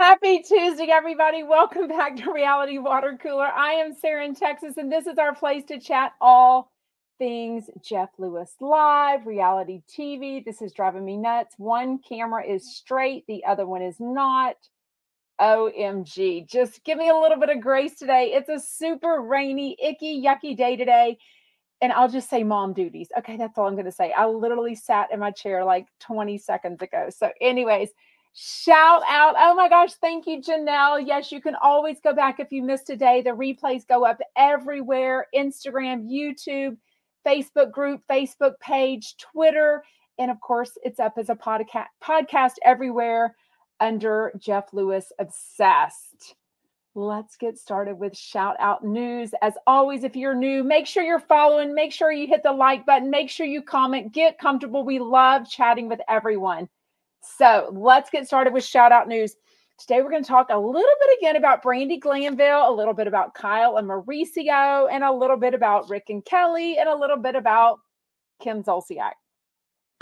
Happy Tuesday, everybody. Welcome back to Reality Water Cooler. I am Sarah in Texas, and this is our place to chat all things Jeff Lewis Live, reality TV. This is driving me nuts. One camera is straight, the other one is not. OMG. Just give me a little bit of grace today. It's a super rainy, icky, yucky day today. And I'll just say mom duties. Okay, that's all I'm going to say. I literally sat in my chair like 20 seconds ago. So, anyways, shout out. Oh my gosh, thank you, Janelle. Yes, you can always go back if you missed a day. The replays go up everywhere Instagram, YouTube, Facebook group, Facebook page, Twitter. And of course, it's up as a podcast podcast everywhere under Jeff Lewis Obsessed. Let's get started with shout out news. As always, if you're new, make sure you're following, make sure you hit the like button, make sure you comment, get comfortable. We love chatting with everyone. So let's get started with shout out news. Today, we're going to talk a little bit again about Brandi Glanville, a little bit about Kyle and Mauricio, and a little bit about Rick and Kelly, and a little bit about Kim Zolciak.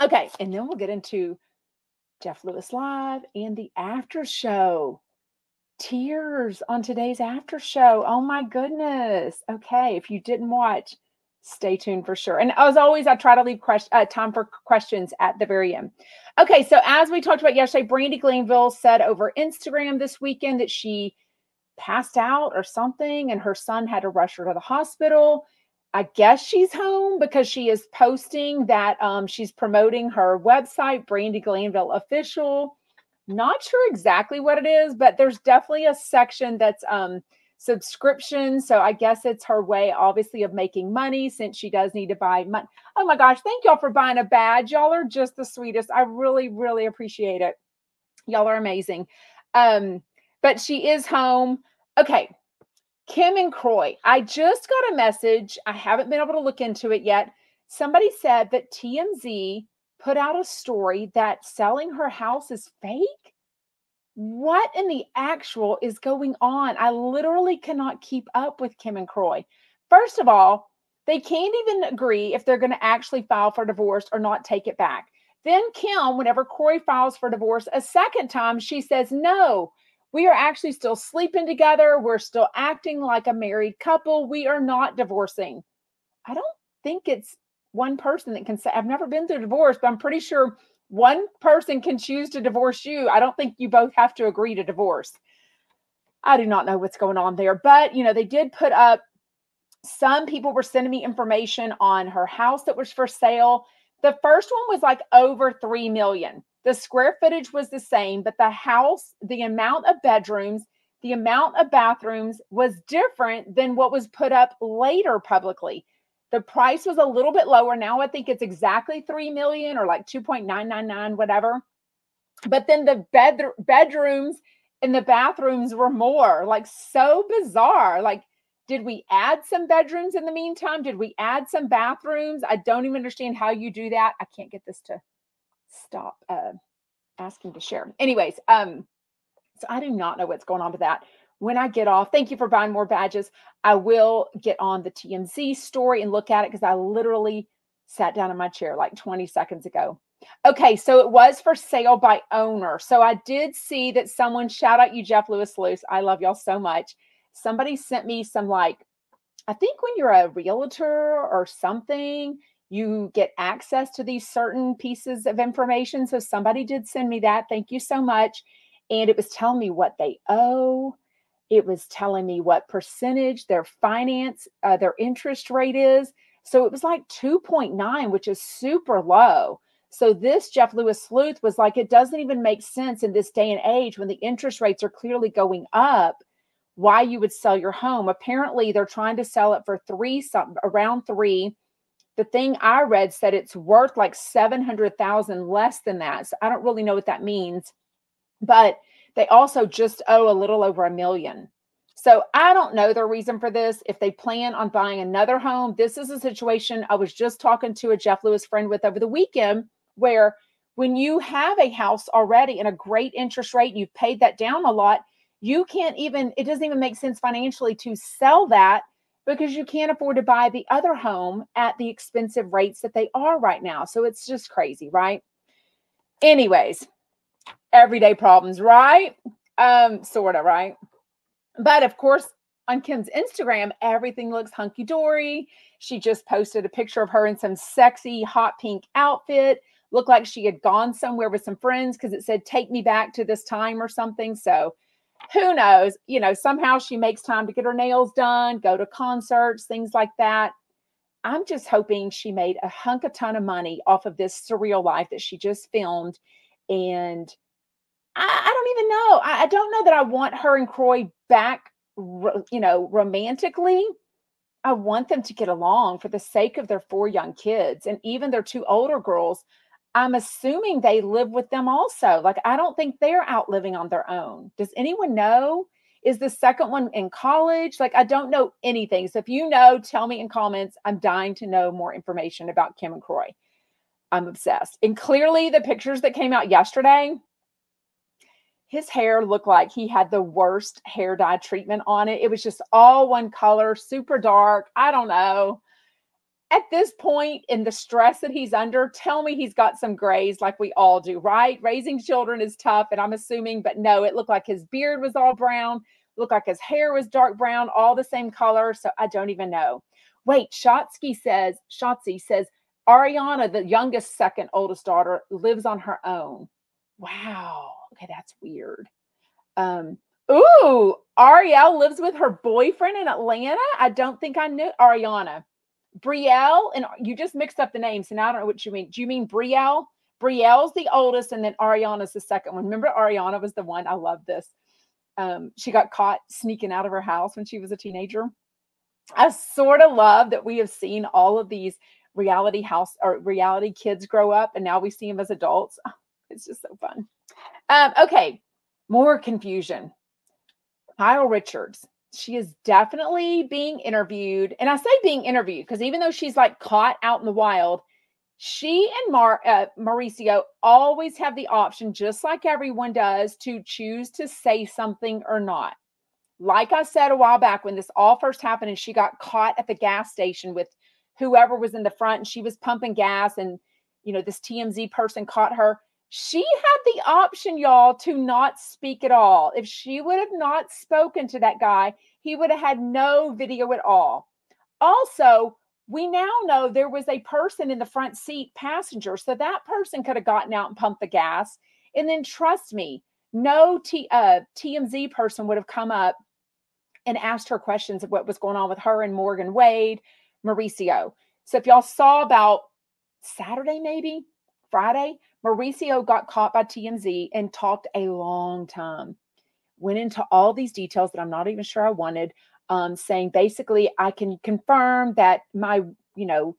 Okay, and then we'll get into Jeff Lewis Live and the after show. Tears on today's after show. Oh my goodness. Okay, if you didn't watch, stay tuned for sure. And as always, I try to leave question, uh, time for questions at the very end. Okay, so as we talked about yesterday, Brandi Glanville said over Instagram this weekend that she passed out or something, and her son had to rush her to the hospital. I guess she's home because she is posting that um, she's promoting her website, Brandi Glanville Official. Not sure exactly what it is, but there's definitely a section that's um, subscription. So I guess it's her way, obviously, of making money since she does need to buy money. Oh my gosh, thank y'all for buying a badge. Y'all are just the sweetest. I really, really appreciate it. Y'all are amazing. Um, but she is home. Okay, Kim and Kroy, I just got a message. I haven't been able to look into it yet. Somebody said that TMZ put out a story that selling her house is fake. What in the actual is going on? I literally cannot keep up with Kim and Kroy. First of all, they can't even agree if they're going to actually file for divorce or not take it back. Then Kim, whenever Kroy files for divorce a second time, she says, no, we are actually still sleeping together. We're still acting like a married couple. We are not divorcing. I don't think it's one person that can say, I've never been through divorce, but I'm pretty sure one person can choose to divorce you. I don't think you both have to agree to divorce. I do not know what's going on there, but you know, they did put up some people were sending me information on her house that was for sale. The first one was like over 3 million. The square footage was the same, but the house, the amount of bedrooms, the amount of bathrooms was different than what was put up later publicly. The price was a little bit lower. Now I think it's exactly 3 million or like 2.999 whatever. But then the bed bedrooms and the bathrooms were more. Like so bizarre. Like did we add some bedrooms in the meantime? Did we add some bathrooms? I don't even understand how you do that. I can't get this to stop uh, asking to share. Anyways, um, so I do not know what's going on with that. When I get off, thank you for buying more badges. I will get on the TMZ story and look at it because I literally sat down in my chair like 20 seconds ago. Okay, so it was for sale by owner. So I did see that someone shout out you, Jeff Lewis Luce. I love y'all so much. Somebody sent me some like, I think when you're a realtor or something, you get access to these certain pieces of information. So somebody did send me that. Thank you so much. And it was telling me what they owe. It was telling me what percentage their finance, uh, their interest rate is. So it was like 2.9, which is super low. So this Jeff Lewis sleuth was like, it doesn't even make sense in this day and age when the interest rates are clearly going up, why you would sell your home. Apparently, they're trying to sell it for three, something around three the thing I read said it's worth like 700,000 less than that. So I don't really know what that means. But they also just owe a little over a million. So I don't know the reason for this. If they plan on buying another home, this is a situation I was just talking to a Jeff Lewis friend with over the weekend where when you have a house already and a great interest rate, you've paid that down a lot, you can't even, it doesn't even make sense financially to sell that because you can't afford to buy the other home at the expensive rates that they are right now. So it's just crazy, right? Anyways, everyday problems, right? Um, sort of, right? But of course, on Kim's Instagram, everything looks hunky dory. She just posted a picture of her in some sexy hot pink outfit. Looked like she had gone somewhere with some friends because it said, Take me back to this time or something. So who knows? You know, somehow she makes time to get her nails done, go to concerts, things like that. I'm just hoping she made a hunk of ton of money off of this surreal life that she just filmed. And I, I don't even know. I, I, don't know that I want her and Kroy back, you know, romantically. I want them to get along for the sake of their four young kids and even their two older girls. I'm assuming they live with them also. Like, I don't think they're out living on their own. Does anyone know? Is the second one in college? Like, I don't know anything. So if you know, tell me in comments. I'm dying to know more information about Kim and Kroy. I'm obsessed. And clearly, the pictures that came out yesterday, his hair looked like he had the worst hair dye treatment on it. It was just all one color, super dark. I don't know at this point in the stress that he's under, tell me he's got some grays like we all do, right? Raising children is tough, and I'm assuming, but no, it looked like his beard was all brown, looked like his hair was dark brown, all the same color. So I don't even know. Wait, Shotsky says, Shotzi says, Ariana, the youngest, second oldest daughter, lives on her own. Wow. Okay, that's weird. Um, ooh, Ariel lives with her boyfriend in Atlanta. I don't think I knew Ariana. Brielle, and you just mixed up the names, and I don't know what you mean. Do you mean Brielle? Brielle's the oldest, and then Ariana's the second one. Remember, Ariana was the one. I love this. Um, she got caught sneaking out of her house when she was a teenager. I sort of love that we have seen all of these reality house or reality kids grow up, and now we see them as adults. it's just so fun. Um, okay, more confusion. Kyle Richards she is definitely being interviewed. And I say being interviewed because even though she's like caught out in the wild, she and Mar- uh, Mauricio always have the option, just like everyone does, to choose to say something or not. Like I said a while back when this all first happened and she got caught at the gas station with whoever was in the front and she was pumping gas and you know this TMZ person caught her she had the option, y'all, to not speak at all. If she would have not spoken to that guy, he would have had no video at all. Also, we now know there was a person in the front seat passenger. So that person could have gotten out and pumped the gas. And then trust me, no T, uh, TMZ person would have come up and asked her questions of what was going on with her and Morgan Wade, Mauricio. So if y'all saw about Saturday, maybe Friday, Mauricio got caught by TMZ and talked a long time. Went into all these details that I'm not even sure I wanted, um, saying basically, I can confirm that my, you know,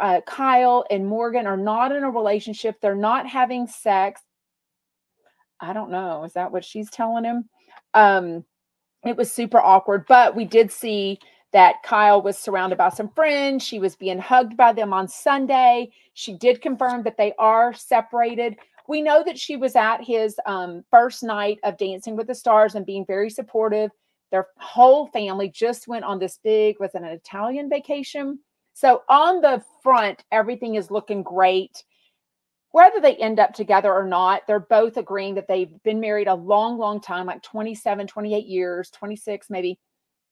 uh, Kyle and Morgan are not in a relationship. They're not having sex. I don't know. Is that what she's telling him? Um, it was super awkward, but we did see that Kyle was surrounded by some friends. She was being hugged by them on Sunday. She did confirm that they are separated. We know that she was at his um, first night of Dancing with the Stars and being very supportive. Their whole family just went on this big, was an Italian vacation. So on the front, everything is looking great. Whether they end up together or not, they're both agreeing that they've been married a long, long time, like 27, 28 years, 26 maybe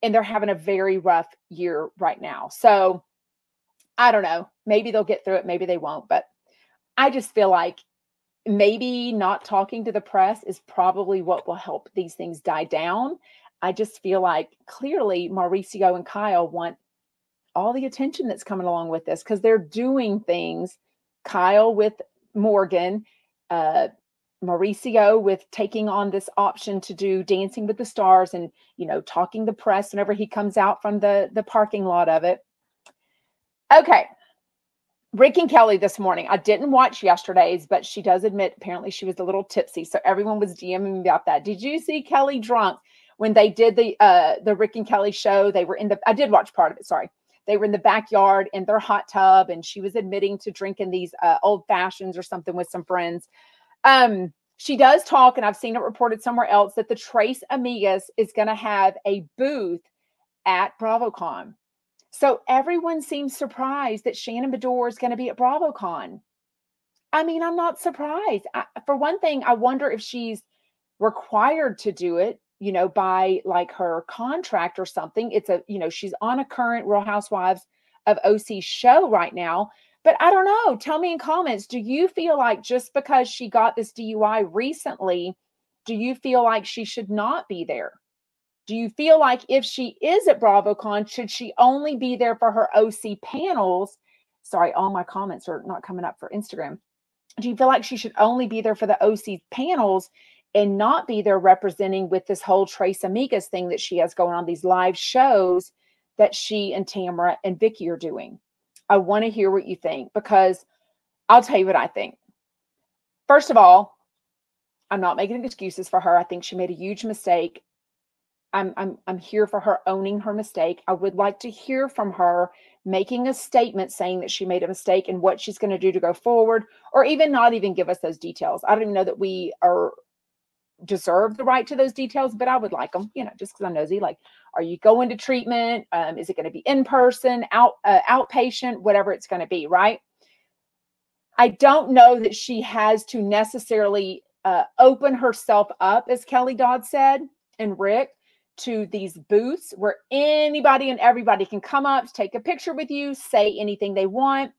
and they're having a very rough year right now. So I don't know. Maybe they'll get through it, maybe they won't. But I just feel like maybe not talking to the press is probably what will help these things die down. I just feel like clearly Mauricio and Kyle want all the attention that's coming along with this because they're doing things. Kyle with Morgan, uh, Mauricio with taking on this option to do Dancing with the Stars and you know talking the press whenever he comes out from the the parking lot of it. Okay. Rick and Kelly this morning. I didn't watch yesterday's, but she does admit apparently she was a little tipsy. So everyone was DMing about that. Did you see Kelly drunk when they did the uh the Rick and Kelly show? They were in the I did watch part of it, sorry. They were in the backyard in their hot tub and she was admitting to drinking these uh, old fashions or something with some friends. Um, she does talk, and I've seen it reported somewhere else that the Tres Amigas is going to have a booth at BravoCon. So everyone seems surprised that Shannon Beador is going to be at BravoCon. I mean, I'm not surprised. I, for one thing, I wonder if she's required to do it, you know, by like her contract or something. It's a, you know, she's on a current Real Housewives of OC show right now. But I don't know. Tell me in comments, do you feel like just because she got this DUI recently, do you feel like she should not be there? Do you feel like if she is at BravoCon, should she only be there for her OC panels? Sorry, all my comments are not coming up for Instagram. Do you feel like she should only be there for the OC panels and not be there representing with this whole Tres Amigas thing that she has going on, these live shows that she and Tamara and Vicki are doing? I want to hear what you think because I'll tell you what I think. First of all, I'm not making excuses for her. I think she made a huge mistake. I'm I'm I'm here for her owning her mistake. I would like to hear from her making a statement saying that she made a mistake and what she's going to do to go forward or even not even give us those details. I don't even know that we are deserve the right to those details, but I would like them, you know, just because I'm nosy. Like, are you going to treatment? Um, is it going to be in person, out uh, outpatient, whatever it's going to be, right? I don't know that she has to necessarily uh, open herself up, as Kelly Dodd said, and Rick, to these booths where anybody and everybody can come up, take a picture with you, say anything they want.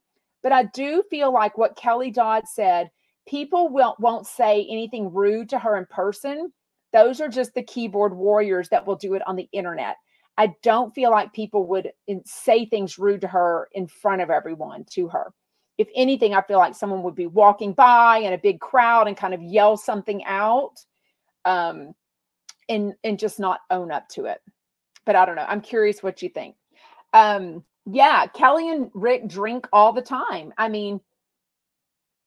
But I do feel like what Kelly Dodd said people will, won't say anything rude to her in person. Those are just the keyboard warriors that will do it on the internet. I don't feel like people would say things rude to her in front of everyone to her. If anything, I feel like someone would be walking by in a big crowd and kind of yell something out um, and, and just not own up to it. But I don't know. I'm curious what you think. Um, yeah, Kelly and Rick drink all the time. I mean,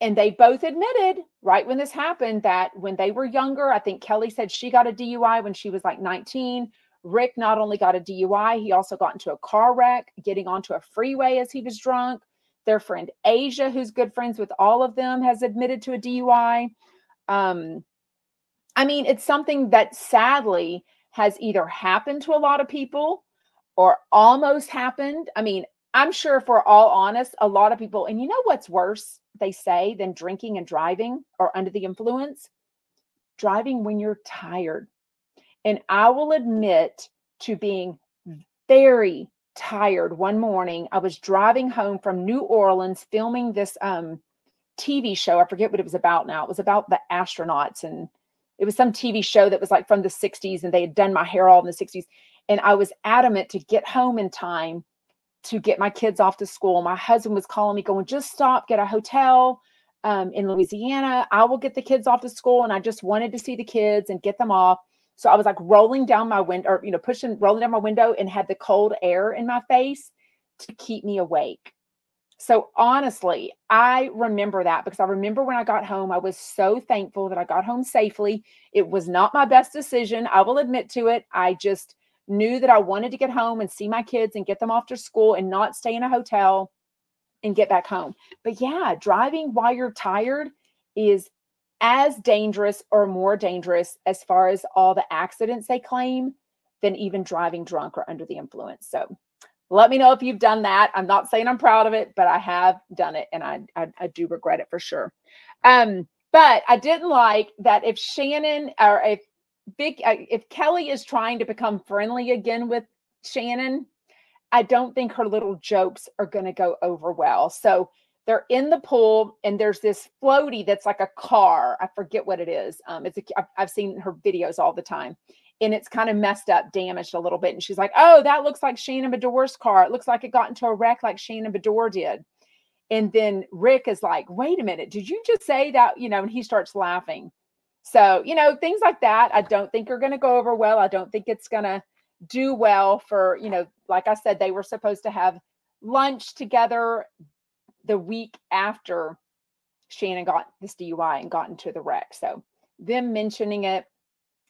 and they both admitted right when this happened that when they were younger, I think Kelly said she got a DUI when she was like 19. Rick not only got a DUI, he also got into a car wreck getting onto a freeway as he was drunk. Their friend Asia, who's good friends with all of them, has admitted to a DUI. Um, I mean, it's something that sadly has either happened to a lot of people or almost happened. I mean, I'm sure if we're all honest, a lot of people, and you know what's worse, they say, than drinking and driving or under the influence? Driving when you're tired. And I will admit to being very tired one morning. I was driving home from New Orleans filming this um, TV show. I forget what it was about now. It was about the astronauts and it was some TV show that was like from the 60s and they had done my hair all in the 60s. And I was adamant to get home in time to get my kids off to school. My husband was calling me, going, just stop, get a hotel um, in Louisiana. I will get the kids off to school. And I just wanted to see the kids and get them off. So I was like rolling down my window, or, you know, pushing, rolling down my window and had the cold air in my face to keep me awake. So honestly, I remember that because I remember when I got home, I was so thankful that I got home safely. It was not my best decision. I will admit to it. I just, knew that I wanted to get home and see my kids and get them off to school and not stay in a hotel and get back home. But yeah, driving while you're tired is as dangerous or more dangerous as far as all the accidents they claim than even driving drunk or under the influence. So let me know if you've done that. I'm not saying I'm proud of it, but I have done it and I, I, I do regret it for sure. Um, but I didn't like that if Shannon or if Vic, if Kelly is trying to become friendly again with Shannon, I don't think her little jokes are going to go over well. So they're in the pool and there's this floaty that's like a car. I forget what it is. Um, it's a, I've seen her videos all the time and it's kind of messed up, damaged a little bit. And she's like, Oh, that looks like Shannon Beador's car. It looks like it got into a wreck like Shannon Beador did. And then Rick is like, Wait a minute, did you just say that? You know, and he starts laughing. So, you know, things like that, I don't think are going to go over well. I don't think it's going to do well for, you know, like I said, they were supposed to have lunch together the week after Shannon got this DUI and got into the wreck. So, them mentioning it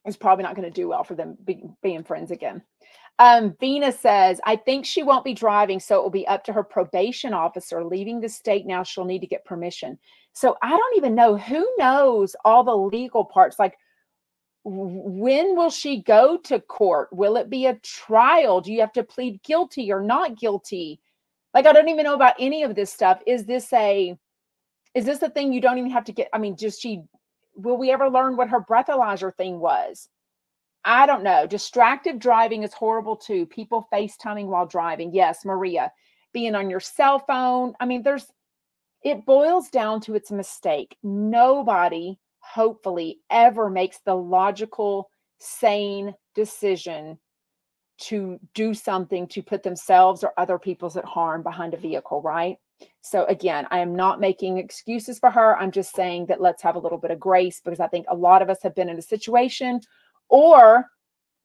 is probably not going to do well for them be, being friends again. Um, Vina says, I think she won't be driving, so it will be up to her probation officer leaving the state now. She'll need to get permission. So I don't even know who knows all the legal parts. Like, when will she go to court? Will it be a trial? Do you have to plead guilty or not guilty? Like, I don't even know about any of this stuff. Is this a, is this a thing you don't even have to get? I mean, just she will we ever learn what her breathalyzer thing was? I don't know. Distracted driving is horrible too. People FaceTiming while driving. Yes, Maria, being on your cell phone. I mean, there's, it boils down to it's a mistake. Nobody, hopefully, ever makes the logical, sane decision to do something to put themselves or other people's at harm behind a vehicle, right? So again, I am not making excuses for her. I'm just saying that let's have a little bit of grace because I think a lot of us have been in a situation or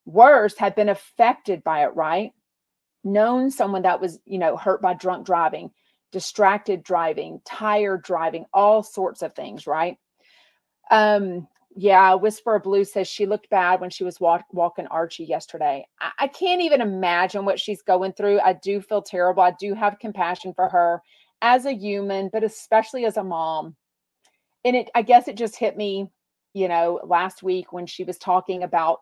worse, have been affected by it, right? Known someone that was, you know, hurt by drunk driving, distracted driving, tired driving, all sorts of things, right? Um, yeah, Whisper Blue says she looked bad when she was walk, walking Archie yesterday. I, I can't even imagine what she's going through. I do feel terrible. I do have compassion for her as a human, but especially as a mom. And it, I guess it just hit me, you know, last week when she was talking about,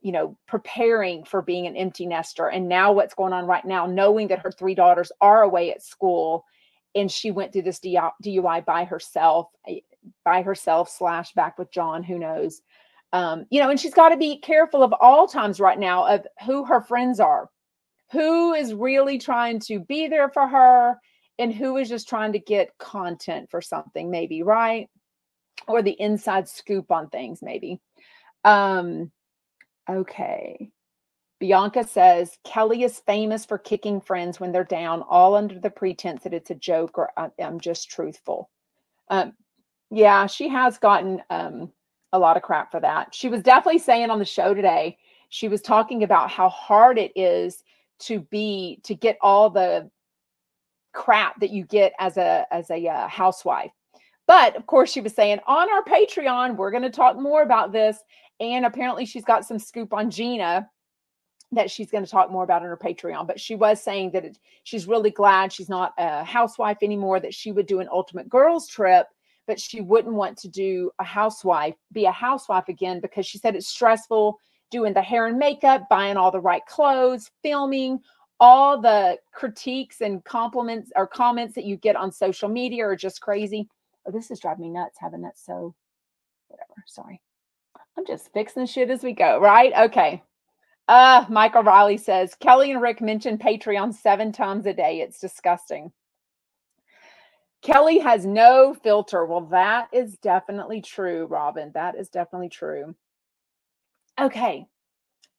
you know, preparing for being an empty nester and now what's going on right now, knowing that her three daughters are away at school and she went through this DUI by herself by herself slash back with John, who knows. Um, you know, and she's got to be careful of all times right now of who her friends are, who is really trying to be there for her, and who is just trying to get content for something, maybe, right? Or the inside scoop on things, maybe. Um, okay. Bianca says Kelly is famous for kicking friends when they're down, all under the pretense that it's a joke or I'm just truthful. Um, yeah, she has gotten um, a lot of crap for that. She was definitely saying on the show today, she was talking about how hard it is to be to get all the crap that you get as a as a uh, housewife. But of course, she was saying on our Patreon, we're going to talk more about this. And apparently, she's got some scoop on Gina that she's going to talk more about on her Patreon. But she was saying that it, she's really glad she's not a housewife anymore, that she would do an ultimate girls trip but she wouldn't want to do a housewife, be a housewife again because she said it's stressful doing the hair and makeup, buying all the right clothes, filming, all the critiques and compliments or comments that you get on social media are just crazy. Oh, this is driving me nuts having that so whatever. Sorry. I'm just fixing shit as we go, right? Okay. Uh, Michael Riley says Kelly and Rick mention Patreon seven times a day. It's disgusting. Kelly has no filter. Well, that is definitely true, Robin. That is definitely true. Okay,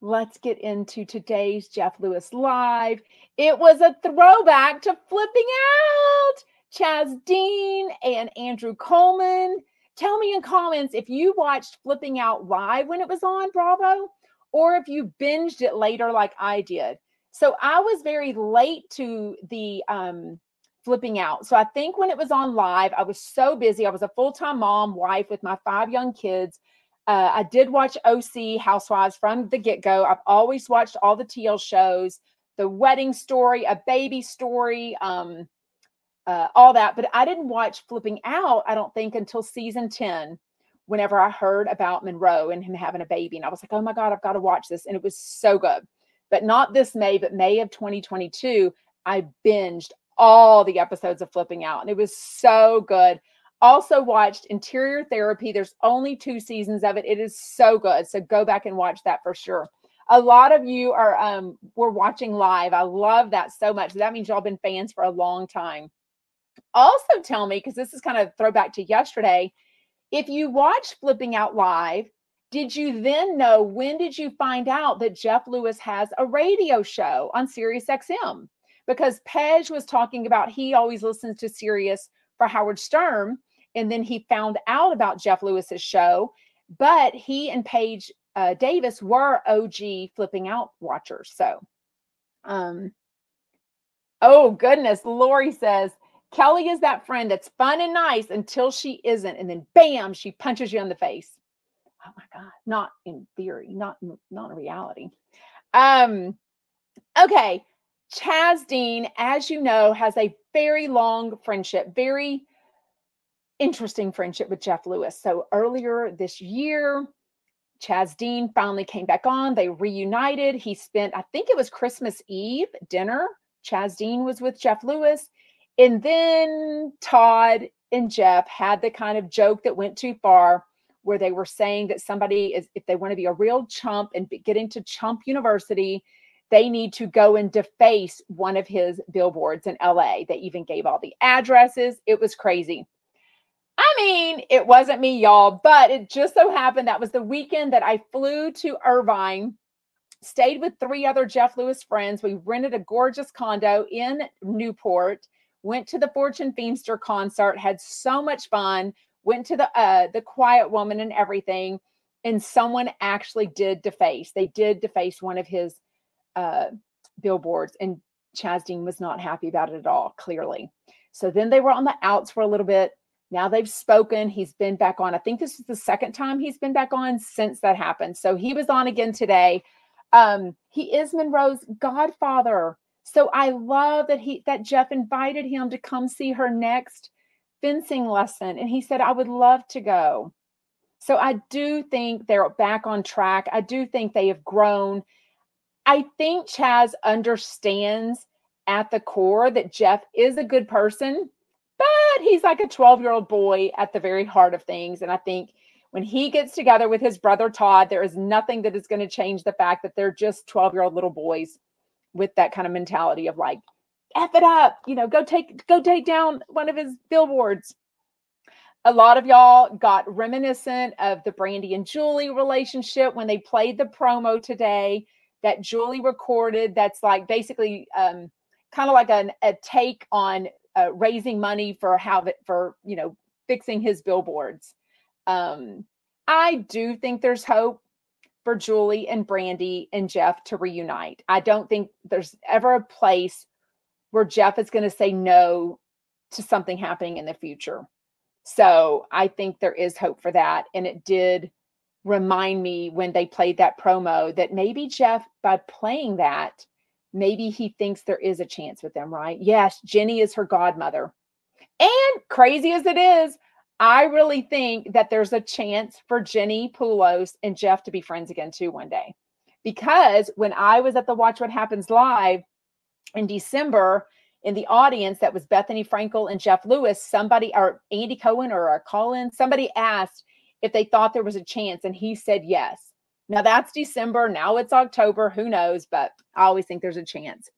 let's get into today's Jeff Lewis Live. It was a throwback to flipping out. Chaz Dean and Andrew Coleman. Tell me in comments if you watched Flipping Out live when it was on Bravo or if you binged it later like I did. So I was very late to the um flipping out. So I think when it was on live, I was so busy. I was a full time mom, wife with my five young kids. Uh, I did watch OC Housewives from the get go. I've always watched all the TL shows, the wedding story, a baby story, um, uh, all that. But I didn't watch Flipping Out, I don't think, until season 10, whenever I heard about Monroe and him having a baby. And I was like, oh my God, I've got to watch this. And it was so good. But not this May, but May of 2022, I binged all the episodes of Flipping Out, and it was so good. Also watched Interior Therapy. There's only two seasons of it. It is so good. So go back and watch that for sure. A lot of you are um were watching live. I love that so much. That means y'all been fans for a long time. Also tell me, because this is kind of throwback to yesterday, if you watched Flipping Out Live, did you then know when did you find out that Jeff Lewis has a radio show on Sirius XM? because Pej was talking about he always listens to Sirius for Howard Stern. And then he found out about Jeff Lewis's show, but he and Paige uh, Davis were OG flipping out watchers. So, um, oh goodness, Lori says Kelly is that friend that's fun and nice until she isn't, and then bam, she punches you in the face. Oh my god, not in theory, not not in reality. Um, okay, Chaz Dean, as you know, has a very long friendship, very interesting friendship with Jeff Lewis. So earlier this year, Chaz Dean finally came back on. They reunited. He spent, I think it was Christmas Eve dinner. Chaz Dean was with Jeff Lewis. And then Todd and Jeff had the kind of joke that went too far where they were saying that somebody is, if they want to be a real chump and get into Chump University, they need to go and deface one of his billboards in LA. They even gave all the addresses. It was crazy. I mean, it wasn't me, y'all, but it just so happened that was the weekend that I flew to Irvine, stayed with three other Jeff Lewis friends. We rented a gorgeous condo in Newport, went to the Fortune Feimster concert, had so much fun, went to the uh the quiet woman and everything. And someone actually did deface. They did deface one of his uh billboards, and Chaz Dean was not happy about it at all, clearly. So then they were on the outs for a little bit now they've spoken. He's been back on. I think this is the second time he's been back on since that happened. So he was on again today. Um, he is Monroe's godfather. So I love that he that Jeff invited him to come see her next fencing lesson. And he said, I would love to go. So I do think they're back on track. I do think they have grown. I think Chaz understands at the core that Jeff is a good person but he's like a 12 year old boy at the very heart of things. And I think when he gets together with his brother Todd, there is nothing that is going to change the fact that they're just 12 year old little boys with that kind of mentality of like, F it up, you know, go take go take down one of his billboards. A lot of y'all got reminiscent of the Brandi and Julie relationship when they played the promo today that Julie recorded. That's like basically um, kind of like an, a take on uh, raising money for how it for you know fixing his billboards. Um, I do think there's hope for Julie and Brandi and Jeff to reunite. I don't think there's ever a place where Jeff is going to say no to something happening in the future. So I think there is hope for that. And it did remind me when they played that promo that maybe Jeff, by playing that, maybe he thinks there is a chance with them, right? Yes, Jenny is her godmother. And crazy as it is, I really think that there's a chance for Jenni Pulos and Jeff to be friends again too one day. Because when I was at the Watch What Happens Live in December, in the audience that was Bethenny Frankel and Jeff Lewis, somebody or Andy Cohen or a Colin, somebody asked if they thought there was a chance, and he said yes. Now that's December. Now it's October. Who knows? But I always think there's a chance.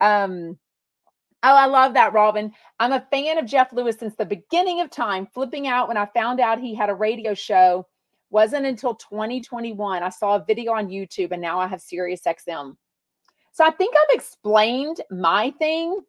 Um, oh, I love that, Robin. I'm a fan of Jeff Lewis since the beginning of time, flipping out when I found out he had a radio show. Wasn't until 2021. I saw a video on YouTube and now I have Sirius XM. So I think I've explained my thing.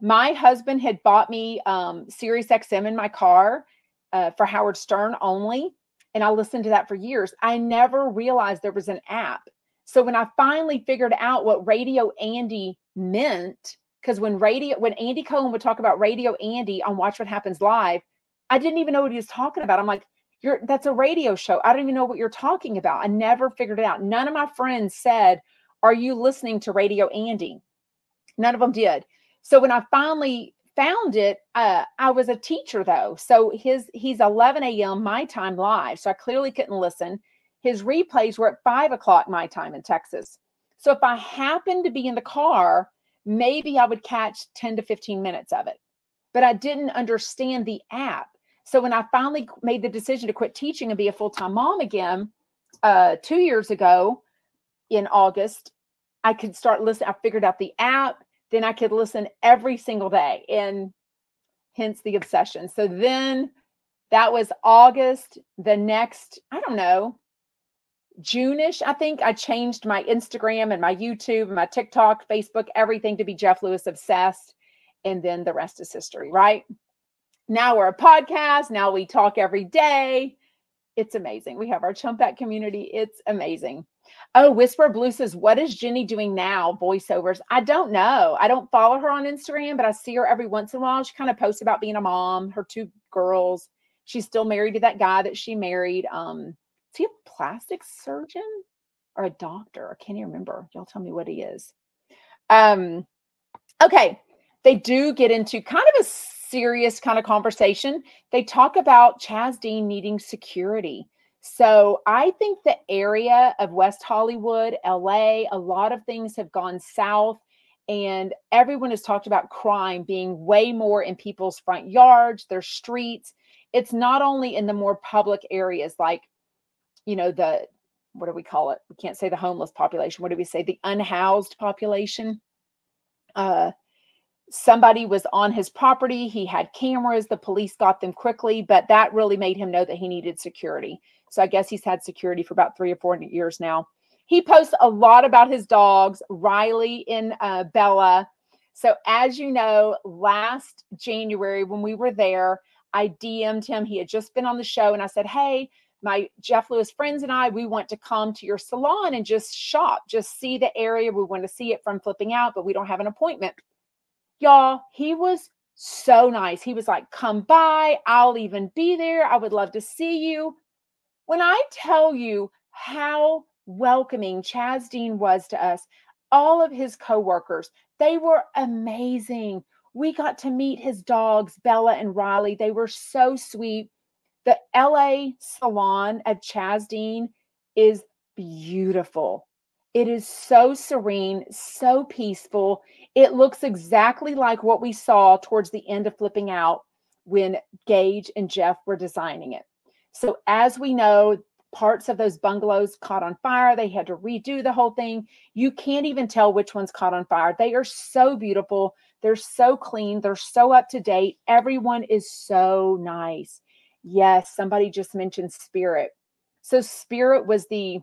My husband had bought me um, Sirius XM in my car uh, for Howard Stern only and I listened to that for years. I never realized there was an app. So when I finally figured out what Radio Andy meant, because when radio when Andy Cohen would talk about Radio Andy on Watch What Happens Live, I didn't even know what he was talking about. I'm like, you're that's a radio show. I don't even know what you're talking about. I never figured it out. None of my friends said, Are you listening to Radio Andy? None of them did. So when I finally found it. Uh, I was a teacher though, so his he's 11 a.m. my time live, so I clearly couldn't listen. His replays were at five o'clock my time in Texas. So if I happened to be in the car, maybe I would catch 10 to 15 minutes of it. But I didn't understand the app. So when I finally made the decision to quit teaching and be a full time mom again, uh, two years ago in August, I could start listening. I figured out the app then I could listen every single day and hence the obsession. So then that was August. The next, I don't know, June-ish, I think I changed my Instagram and my YouTube and my TikTok, Facebook, everything to be Jeff Lewis obsessed. And then the rest is history, right? Now we're a podcast. Now we talk every day. It's amazing. We have our Chumpack community. It's amazing. Oh, Whisper Blue says, What is Jenny doing now? Voiceovers. I don't know. I don't follow her on Instagram, but I see her every once in a while. She kind of posts about being a mom, her two girls. She's still married to that guy that she married. Um, is he a plastic surgeon or a doctor? I can't even remember. Y'all tell me what he is. Um, okay. They do get into kind of a serious kind of conversation. They talk about Chaz Dean needing security. So I think the area of West Hollywood, LA, a lot of things have gone south. And everyone has talked about crime being way more in people's front yards, their streets. it's not only in the more public areas like, you know, the what do we call it? We can't say the homeless population. What do we say? The unhoused population. Uh, somebody was on his property. He had cameras. The police got them quickly, but that really made him know that he needed security. So I guess he's had security for about three or four years now. He posts a lot about his dogs, Riley and uh, Bella. So, as you know, last January when we were there, I DM'd him. He had just been on the show, and I said, Hey, my Jeff Lewis friends and I, we want to come to your salon and just shop, just see the area. We want to see it from flipping out, but we don't have an appointment. Y'all, he was so nice. He was like, Come by. I'll even be there. I would love to see you. When I tell you how welcoming Chaz Dean was to us, all of his coworkers, they were amazing. We got to meet his dogs, Bella and Riley. They were so sweet. The LA salon at Chaz Dean is beautiful. It is so serene, so peaceful. It looks exactly like what we saw towards the end of Flipping Out when Gage and Jeff were designing it. So, as we know, parts of those bungalows caught on fire. They had to redo the whole thing. You can't even tell which one's caught on fire. They are so beautiful. They're so clean. They're so up to date. Everyone is so nice. Yes, somebody just mentioned Spirit. So, Spirit was the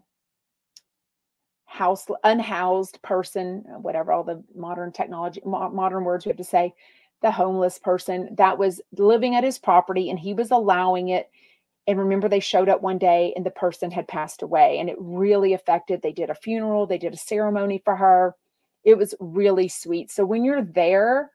house unhoused person uh, whatever all the modern technology modern words we have to say the homeless person that was living at his property and he was allowing it and remember, they showed up one day and the person had passed away, and it really affected. They did a funeral, they did a ceremony for her. It was really sweet. So when you're there,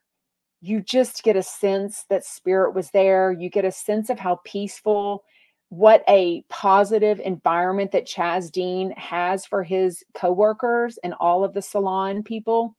you just get a sense that spirit was there. You get a sense of how peaceful, what a positive environment that Chaz Dean has for his coworkers and all of the salon people.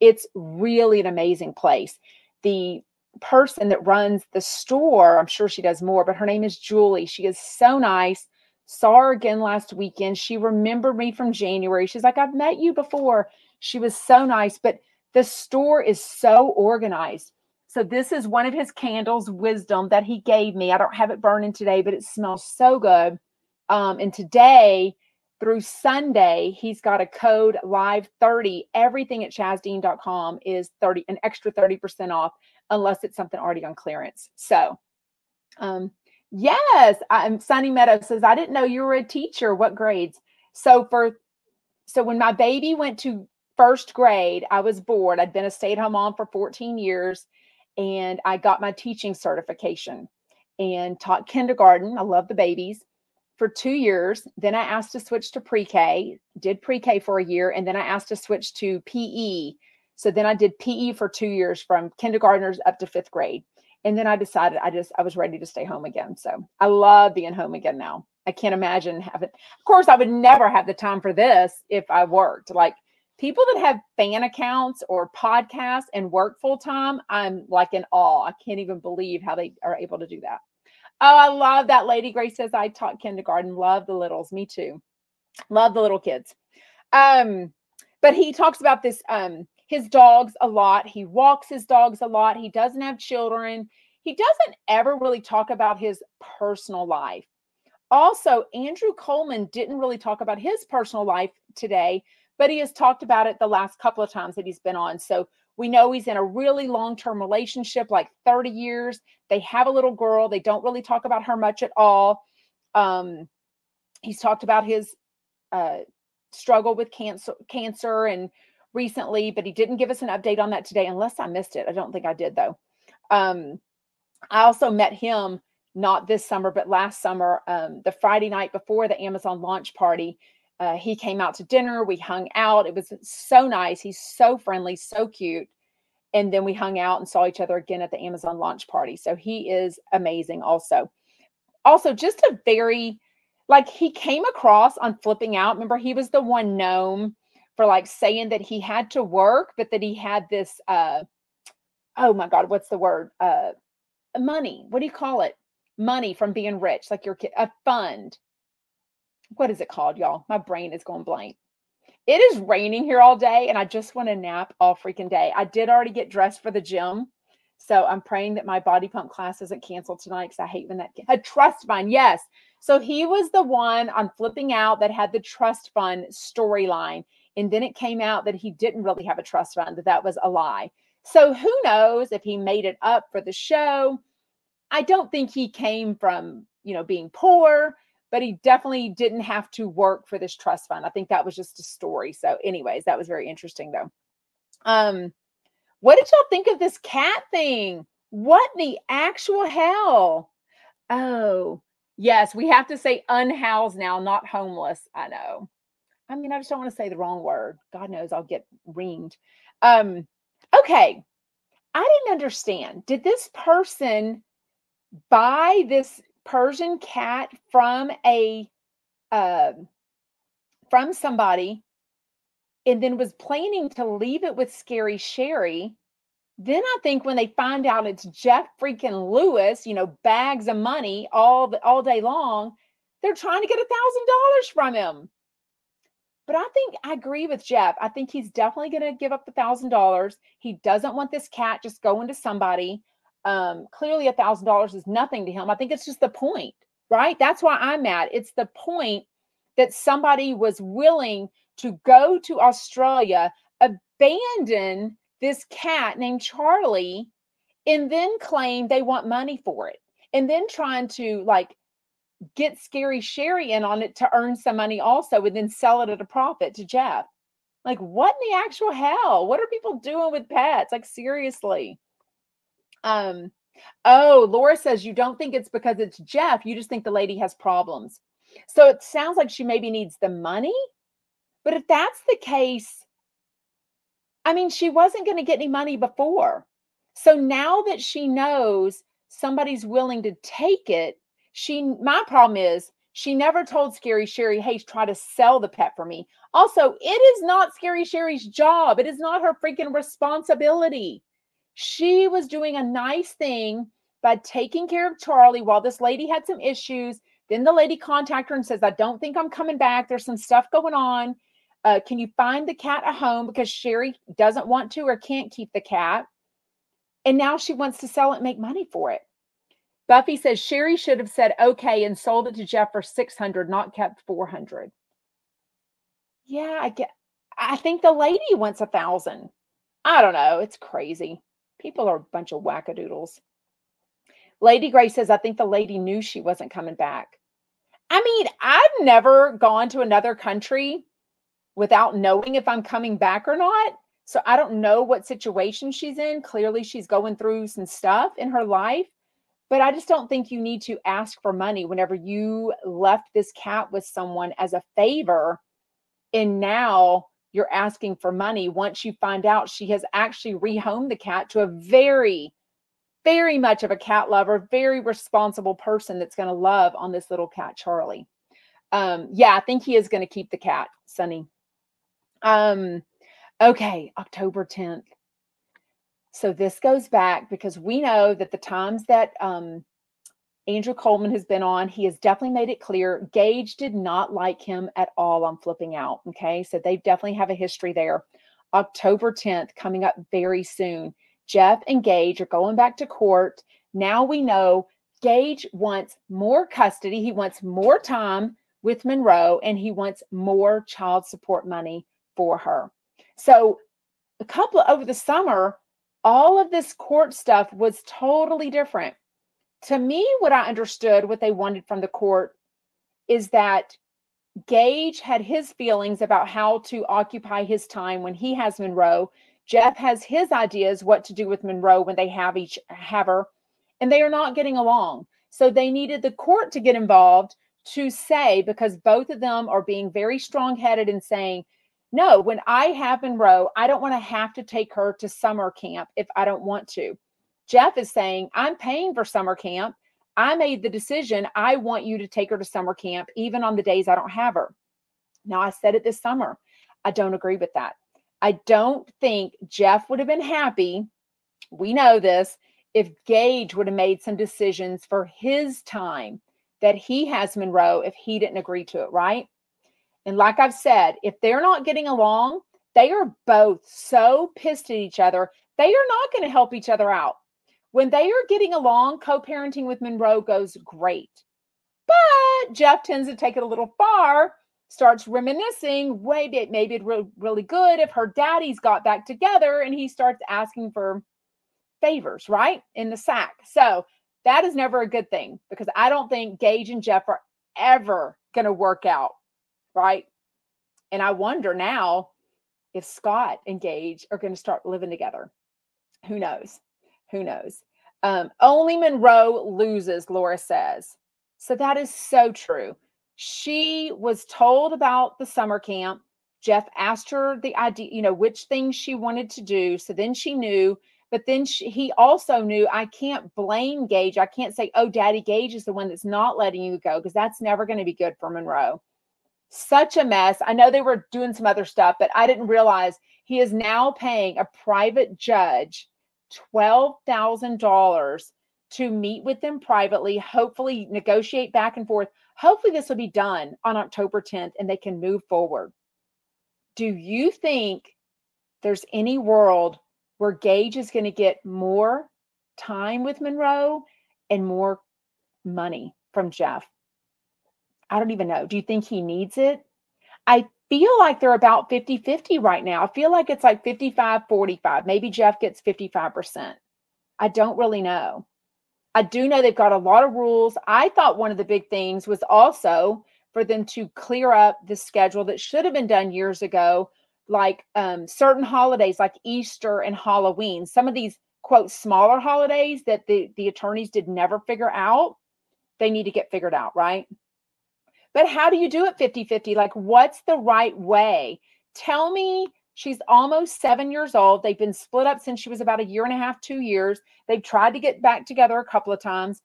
It's really an amazing place. The person that runs the store. I'm sure she does more, but her name is Julie. She is so nice. Saw her again last weekend. She remembered me from January. She's like, I've met you before. She was so nice, but the store is so organized. So, this is one of his candles, Wisdom, that he gave me. I don't have it burning today, but it smells so good. Um, and today, through Sunday, he's got a code live 30. Everything at chazdean.com is 30, an extra 30% off unless it's something already on clearance. So, um, yes, I'm Sunny Meadow says, I didn't know you were a teacher. What grades? So for so when my baby went to first grade, I was bored. I'd been a stay-at-home mom for 14 years and I got my teaching certification and taught kindergarten. I love the babies for two years. Then I asked to switch to pre-K, did pre-K for a year, and then I asked to switch to PE so then I did PE for two years from kindergartners up to fifth grade. And then I decided I just I was ready to stay home again. So I love being home again now. I can't imagine having of course I would never have the time for this if I worked. Like people that have fan accounts or podcasts and work full time, I'm like in awe. I can't even believe how they are able to do that. Oh, I love that. Lady Grace says I taught kindergarten. Love the littles. Me too. Love the little kids. Um, but he talks about this um his dogs a lot. He walks his dogs a lot. He doesn't have children. He doesn't ever really talk about his personal life. Also, Andrew Coleman didn't really talk about his personal life today, but he has talked about it the last couple of times that he's been on. So we know he's in a really long term relationship, like 30 years. They have a little girl. They don't really talk about her much at all. Um, he's talked about his uh, struggle with cancer, cancer and recently, but he didn't give us an update on that today, unless I missed it. I don't think I did though. Um, I also met him not this summer, but last summer, um, the Friday night before the Amazon launch party. Uh, he came out to dinner. We hung out. It was so nice. He's so friendly, so cute. And then we hung out and saw each other again at the Amazon launch party. So he is amazing, also. Also, just a very, like, he came across on flipping out. Remember, he was the one gnome for like saying that he had to work, but that he had this uh oh my god, what's the word? Uh money. What do you call it? Money from being rich, like your a fund. What is it called, y'all? My brain is going blank. It is raining here all day, and I just want to nap all freaking day. I did already get dressed for the gym. So I'm praying that my body pump class isn't canceled tonight because I hate when that a trust fund. Yes. So he was the one on flipping out that had the trust fund storyline. And then it came out that he didn't really have a trust fund, that that was a lie. So who knows if he made it up for the show? I don't think he came from, you know, being poor, but he definitely didn't have to work for this trust fund. I think that was just a story. So, anyways, that was very interesting though. Um, what did y'all think of this cat thing? What the actual hell? Oh, yes, we have to say unhoused now, not homeless. I know. I mean, I just don't want to say the wrong word. God knows I'll get ringed. Um, okay. I didn't understand. Did this person buy this Persian cat from a uh, from somebody and then was planning to leave it with Scary Sherry. Then I think when they find out it's Jeff freaking Lewis, you know, bags of money all the, all day long, they're trying to get a thousand dollars from him. But I think I agree with Jeff. I think he's definitely going to give up the thousand dollars. He doesn't want this cat just going to somebody. Um, clearly, a thousand dollars is nothing to him. I think it's just the point, right? That's why I'm mad. It's the point that somebody was willing to go to Australia, abandon this cat named Charlie, and then claim they want money for it, and then trying to like get Scary Sherry in on it to earn some money also, and then sell it at a profit to Jeff. Like, what in the actual hell? What are people doing with pets? Like, seriously. Um, oh, Laura says you don't think it's because it's Jeff, you just think the lady has problems. So it sounds like she maybe needs the money but if that's the case, I mean, she wasn't going to get any money before. So now that she knows somebody's willing to take it, she, my problem is she never told Scary Sherry, hey, try to sell the pet for me. Also, it is not Scary Sherry's job. It is not her freaking responsibility. She was doing a nice thing by taking care of Charlie while this lady had some issues. Then the lady contacted her and says, I don't think I'm coming back. There's some stuff going on. Uh, can you find the cat a home because Sherry doesn't want to or can't keep the cat? And now she wants to sell it make money for it. Buffy says Sherry should have said okay and sold it to Jeff for 600, not kept 400. Yeah, I get I think the lady wants a thousand. I don't know. It's crazy. People are a bunch of wackadoodles. Lady Gray says, I think the lady knew she wasn't coming back. I mean, I've never gone to another country without knowing if I'm coming back or not. So I don't know what situation she's in. Clearly, she's going through some stuff in her life, but I just don't think you need to ask for money whenever you left this cat with someone as a favor. And now you're asking for money once you find out she has actually rehomed the cat to a very, very much of a cat lover, very responsible person that's going to love on this little cat, Charlie. Um, yeah, I think he is going to keep the cat, Sunny. Um, okay, October 10th. So this goes back because we know that the times that um, Andrew Coleman has been on, he has definitely made it clear Gage did not like him at all on flipping out. Okay, so they definitely have a history there. October 10th coming up very soon. Jeff and Gage are going back to court. Now we know Gage wants more custody, he wants more time with Monroe, and he wants more child support money for her. So a couple of over the summer, all of this court stuff was totally different. To me, what I understood, what they wanted from the court is that Gage had his feelings about how to occupy his time when he has Monroe. Jeff has his ideas what to do with Monroe when they have each have her, and they are not getting along. So they needed the court to get involved to say because both of them are being very strong-headed and saying no, when I have Monroe, I don't want to have to take her to summer camp if I don't want to. Jeff is saying, I'm paying for summer camp. I made the decision. I want you to take her to summer camp, even on the days I don't have her. Now, I said it this summer. I don't agree with that. I don't think Jeff would have been happy. We know this if Gage would have made some decisions for his time that he has Monroe if he didn't agree to it, right? And like I've said, if they're not getting along, they are both so pissed at each other, they are not going to help each other out. When they are getting along, co parenting with Monroe goes great. But Jeff tends to take it a little far, starts reminiscing, wait, maybe it'd re- really good if her daddies got back together and he starts asking for favors, right? In the sack. So that is never a good thing because I don't think Gage and Jeff are ever going to work out, right? And I wonder now if Scott and Gage are going to start living together. Who knows? Who knows? Um, only Monroe loses, Laura says. So that is so true. She was told about the summer camp. Jeff asked her the idea, you know, which things she wanted to do. So then she knew, but then she, he also knew I can't blame Gage. I can't say, oh, Daddy Gage is the one that's not letting you go because that's never going to be good for Monroe. Such a mess. I know they were doing some other stuff, but I didn't realize he is now paying a private judge $12,000 to meet with them privately, hopefully negotiate back and forth. Hopefully, this will be done on October 10th and they can move forward. Do you think there's any world where Gage is going to get more time with Monroe and more money from Jeff? I don't even know. Do you think he needs it? I feel like they're about 50 50 right now. I feel like it's like 55 45. Maybe Jeff gets 55%. I don't really know. I do know they've got a lot of rules. I thought one of the big things was also for them to clear up the schedule that should have been done years ago, like um, certain holidays like Easter and Halloween. Some of these quote smaller holidays that the, the attorneys did never figure out, they need to get figured out, right? But how do you do it 50 50? Like, what's the right way? Tell me she's almost seven years old. They've been split up since she was about a year and a half, two years. They've tried to get back together a couple of times.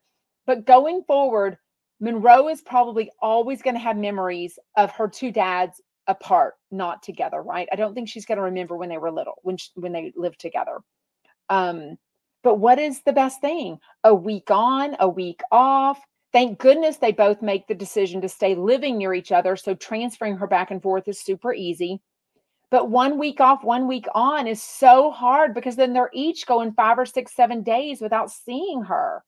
But going forward, Monroe is probably always going to have memories of her two dads apart, not together, right? I don't think she's going to remember when they were little, when she, when they lived together. Um, but what is the best thing? A week on, a week off, Thank goodness they both make the decision to stay living near each other. So transferring her back and forth is super easy. But one week off, one week on is so hard because then they're each going five or six, seven days without seeing her.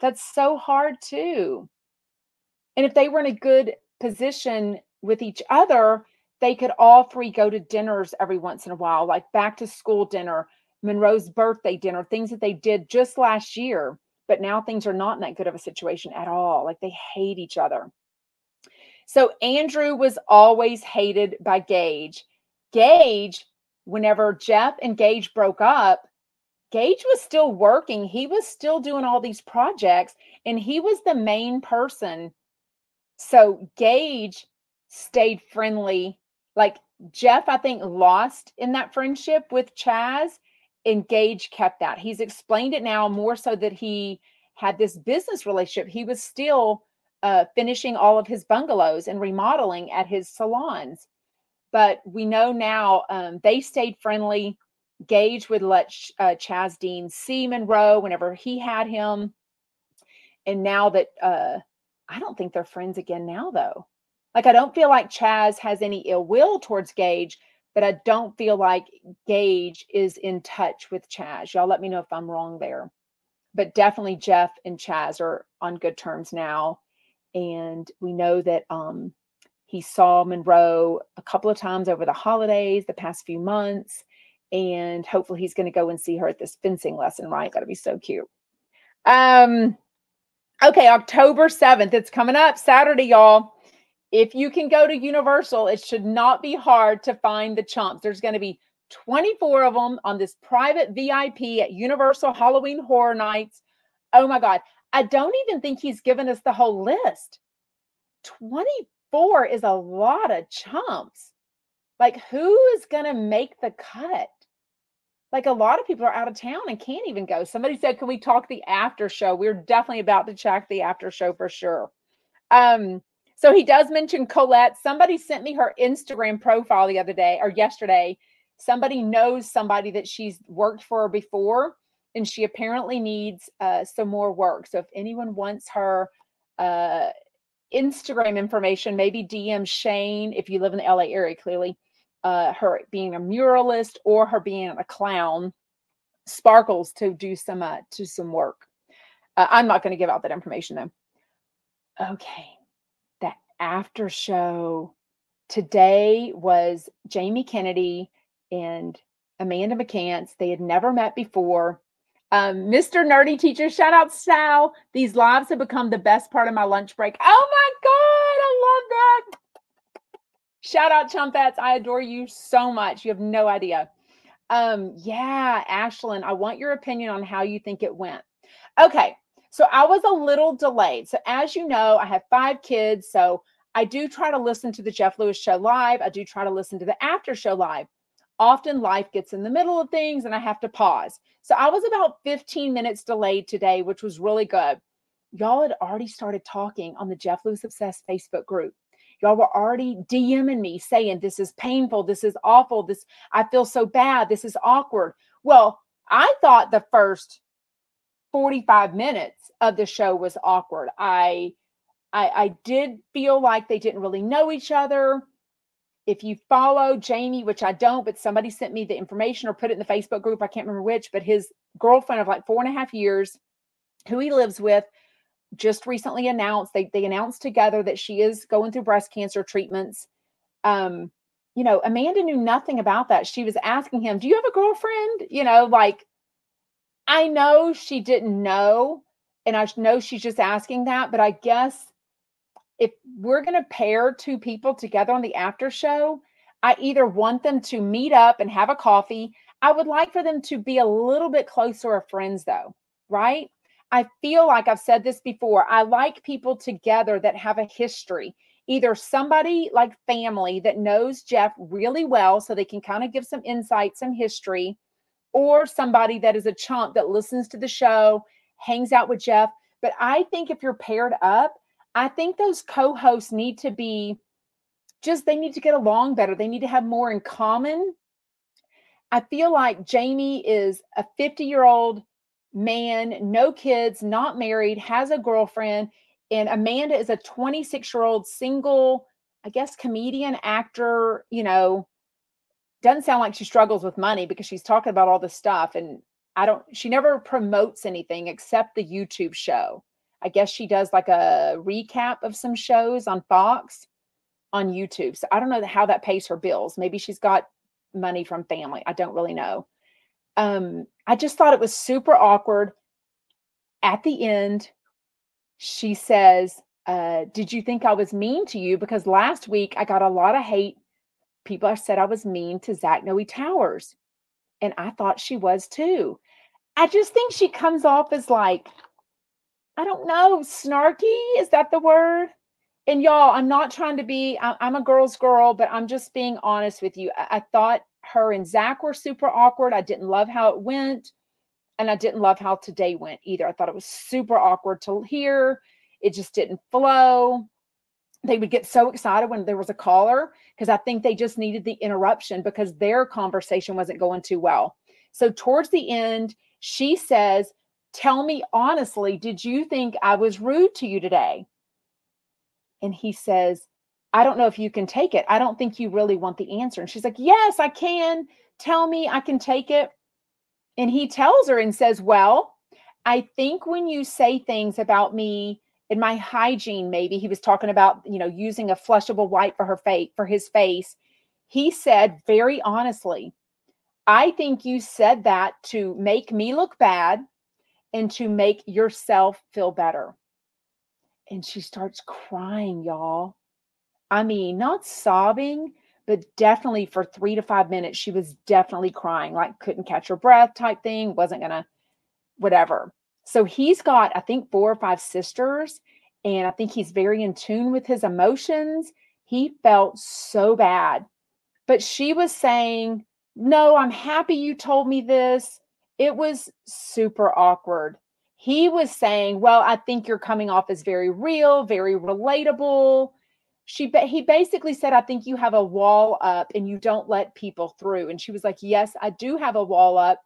That's so hard too. And if they were in a good position with each other, they could all three go to dinners every once in a while, like back to school dinner, Monroe's birthday dinner, things that they did just last year. But now things are not in that good of a situation at all. Like they hate each other. So Andrew was always hated by Gage. Gage, whenever Jeff and Gage broke up, Gage was still working. He was still doing all these projects and he was the main person. So Gage stayed friendly. Like Jeff, I think, lost in that friendship with Chaz and Gage kept that. He's explained it now more so that he had this business relationship. He was still uh, finishing all of his bungalows and remodeling at his salons. But we know now um, they stayed friendly. Gage would let uh, Chaz Dean see Monroe whenever he had him. And now that uh, I don't think they're friends again now, though. Like, I don't feel like Chaz has any ill will towards Gage but I don't feel like Gage is in touch with Chaz. Y'all let me know if I'm wrong there. But definitely Jeff and Chaz are on good terms now. And we know that um, he saw Monroe a couple of times over the holidays, the past few months. And hopefully he's going to go and see her at this fencing lesson, right? That'll be so cute. Um, okay, October 7th. It's coming up Saturday, y'all if you can go to Universal, it should not be hard to find the chumps. There's going to be 24 of them on this private VIP at Universal Halloween Horror Nights. Oh my God. I don't even think he's given us the whole list. 24 is a lot of chumps. Like, who is going to make the cut? Like, a lot of people are out of town and can't even go. Somebody said, Can we talk the after show? We're definitely about to check the after show for sure. Um, so he does mention Colette. Somebody sent me her Instagram profile the other day or yesterday. Somebody knows somebody that she's worked for before, and she apparently needs uh, some more work. So if anyone wants her uh, Instagram information, maybe DM Shane if you live in the LA area, clearly, uh, her being a muralist or her being a clown. Sparkles to do some uh, to some work. Uh, I'm not going to give out that information though. Okay, after show today was Jamie Kennedy and Amanda McCants. They had never met before. Um, Mr. Nerdy Teacher, shout out Sal. These lives have become the best part of my lunch break. Oh my God, I love that. Shout out Chumpets. I adore you so much. You have no idea. Um, yeah, Ashlyn, I want your opinion on how you think it went. Okay, so I was a little delayed. So, as you know, I have five kids. So, I do try to listen to the Jeff Lewis show live. I do try to listen to the after show live. Often life gets in the middle of things and I have to pause. So, I was about 15 minutes delayed today, which was really good. Y'all had already started talking on the Jeff Lewis Obsessed Facebook group. Y'all were already DMing me saying, This is painful. This is awful. This, I feel so bad. This is awkward. Well, I thought the first 45 minutes of the show was awkward. I, I, I did feel like they didn't really know each other. If you follow Jamie, which I don't, but somebody sent me the information or put it in the Facebook group, I can't remember which, but his girlfriend of like four and a half years, who he lives with, just recently announced they they announced together that she is going through breast cancer treatments. Um, you know, Amanda knew nothing about that. She was asking him, "Do you have a girlfriend?" You know, like I know she didn't know, and I know she's just asking that, but I guess if we're going to pair two people together on the after show, I either want them to meet up and have a coffee. I would like for them to be a little bit closer of friends, though, right? I feel like I've said this before. I like people together that have a history, either somebody like family that knows Jeff really well, so they can kind of give some insight, some history, or somebody that is a chump that listens to the show, hangs out with Jeff. But I think if you're paired up, I think those co hosts need to be just, they need to get along better. They need to have more in common. I feel like Jamie is a 50 year old man, no kids, not married, has a girlfriend. And Amanda is a 26 year old single, I guess, comedian, actor, you know, doesn't sound like she struggles with money because she's talking about all this stuff. And I don't, she never promotes anything except the YouTube show. I guess she does like a recap of some shows on Fox on YouTube. So I don't know how that pays her bills. Maybe she's got money from family. I don't really know um, I just thought it was super awkward. At the end, she says, uh, Did you think I was mean to you? Because last week I got a lot of hate. People said I was mean to Zach Noe Towers. And I thought she was too. I just think she comes off as like, I don't know, snarky. Is that the word? And y'all, I'm not trying to be, I'm a girl's girl, but I'm just being honest with you. I, I thought her and Zach were super awkward. I didn't love how it went. And I didn't love how today went either. I thought it was super awkward to hear. It just didn't flow. They would get so excited when there was a caller because I think they just needed the interruption because their conversation wasn't going too well. So, towards the end, she says, Tell me honestly, did you think I was rude to you today? And he says, I don't know if you can take it. I don't think you really want the answer. And she's like, Yes, I can. Tell me I can take it. And he tells her and says, Well, I think when you say things about me and my hygiene, maybe he was talking about, you know, using a flushable wipe for her face for his face. He said very honestly, I think you said that to make me look bad and to make yourself feel better. And she starts crying, y'all. I mean, not sobbing, but definitely for three to five minutes, she was definitely crying, like couldn't catch her breath type thing, wasn't gonna, whatever. So he's got, I think, four or five sisters, and I think he's very in tune with his emotions. He felt so bad. But she was saying, No, I'm happy you told me this. It was super awkward. He was saying, Well, I think you're coming off as very real, very relatable she he basically said i think you have a wall up and you don't let people through and she was like yes i do have a wall up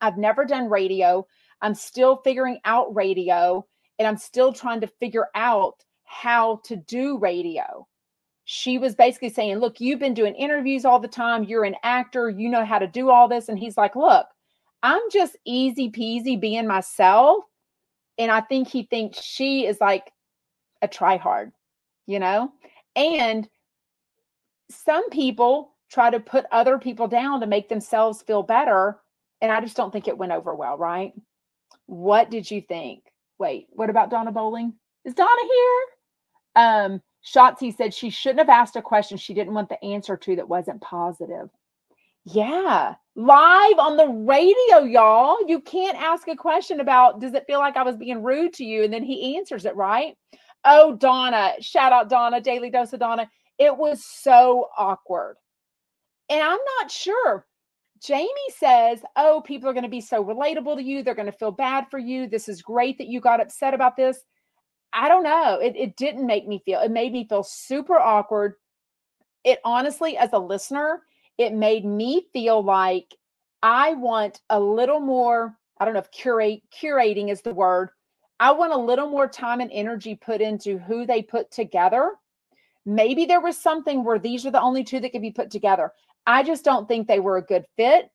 i've never done radio i'm still figuring out radio and i'm still trying to figure out how to do radio she was basically saying look you've been doing interviews all the time you're an actor you know how to do all this and he's like look I'm just easy peasy being myself. And I think he thinks she is like a try hard, you know? And some people try to put other people down to make themselves feel better. And I just don't think it went over well, right? What did you think? Wait, what about Donna Bowling? Is Donna here? Um, Shotzi said she shouldn't have asked a question she didn't want the answer to that wasn't positive. Yeah, live on the radio, y'all. You can't ask a question about, does it feel like I was being rude to you? And then he answers it, right? Oh, Donna, shout out Donna, Daily Dose of Donna. It was so awkward. And I'm not sure. Jamie says, Oh, people are going to be so relatable to you. They're going to feel bad for you. This is great that you got upset about this. I don't know. It, it didn't make me feel, it made me feel super awkward. It honestly, as a listener, it made me feel like I want a little more, I don't know if curate, curating is the word. I want a little more time and energy put into who they put together. Maybe there was something where these are the only two that could be put together. I just don't think they were a good fit.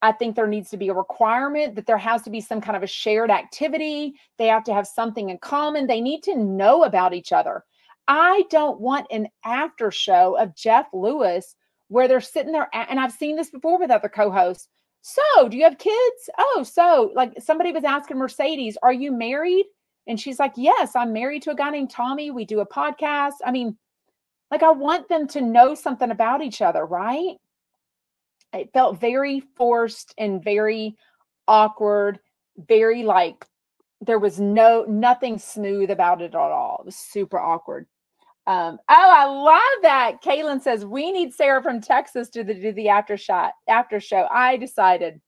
I think there needs to be a requirement that there has to be some kind of a shared activity. They have to have something in common. They need to know about each other. I don't want an after show of Jeff Lewis where they're sitting there, and I've seen this before with other co hosts. So, do you have kids? Oh, so like somebody was asking Mercedes, Are you married? And she's like, Yes, I'm married to a guy named Tommy. We do a podcast. I mean, like, I want them to know something about each other, right? It felt very forced and very awkward, very like there was no nothing smooth about it at all. It was super awkward. Um, oh, I love that. Kaylin says we need Sarah from Texas to the, do the after shot after show. I decided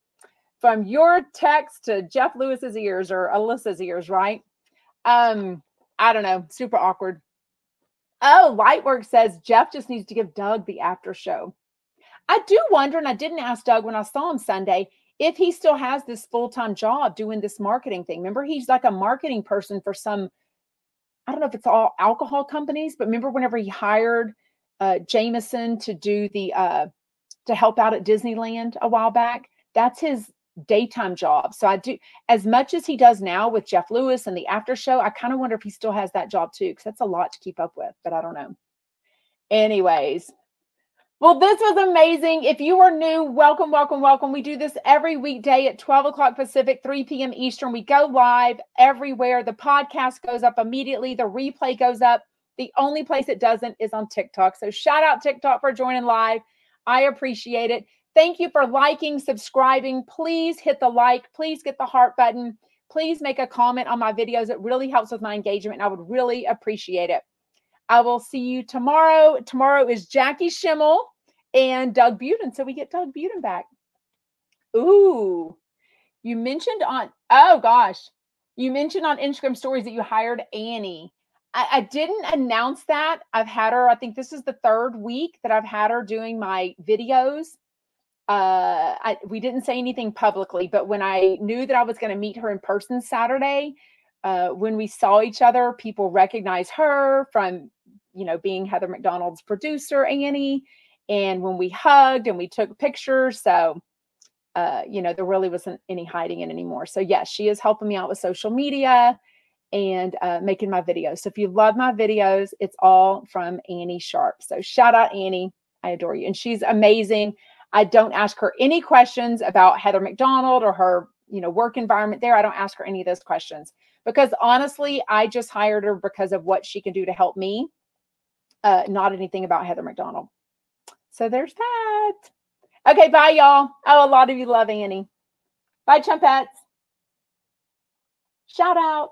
from your text to Jeff Lewis's ears or Alyssa's ears, right? Um, I don't know, super awkward. Oh, Lightwork says Jeff just needs to give Doug the after show. I do wonder, and I didn't ask Doug when I saw him Sunday, if he still has this full time job doing this marketing thing. Remember, he's like a marketing person for some I don't know if it's all alcohol companies, but remember whenever he hired uh, Jameson to do the uh, to help out at Disneyland a while back. That's his daytime job. So I do as much as he does now with Jeff Lewis and the after show. I kind of wonder if he still has that job too, because that's a lot to keep up with. But I don't know. Anyways, well, this was amazing. If you are new, welcome, welcome, welcome. We do this every weekday at 12 o'clock Pacific, 3 p.m. Eastern. We go live everywhere. The podcast goes up immediately, the replay goes up. The only place it doesn't is on TikTok. So shout out TikTok for joining live. I appreciate it. Thank you for liking, subscribing. Please hit the like. Please get the heart button. Please make a comment on my videos. It really helps with my engagement. I would really appreciate it. I will see you tomorrow. Tomorrow is Jackie Schimmel and Doug Buden. So we get Doug Buden back. Ooh, you mentioned on, oh gosh, you mentioned on Instagram stories that you hired Annie. I, I, didn't announce that. I've had her, I think this is the third week that I've had her doing my videos. Uh, I, we didn't say anything publicly, but when I knew that I was going to meet her in person Saturday, uh, when we saw each other, people recognized her from you know, being Heather McDonald's producer, Annie. And when we hugged and we took pictures, so uh, you know, there really wasn't any hiding it anymore. So yes, she is helping me out with social media and uh, making my videos. So if you love my videos, it's all from Annie Sharp. So shout out Annie. I adore you. And she's amazing. I don't ask her any questions about Heather McDonald or her, you know, work environment there. I don't ask her any of those questions because honestly, I just hired her because of what she can do to help me uh, not anything about Heather McDonald. So there's that. Okay, bye, y'all. Oh, a lot of you love Annie. Bye, Chumpets. Shout out.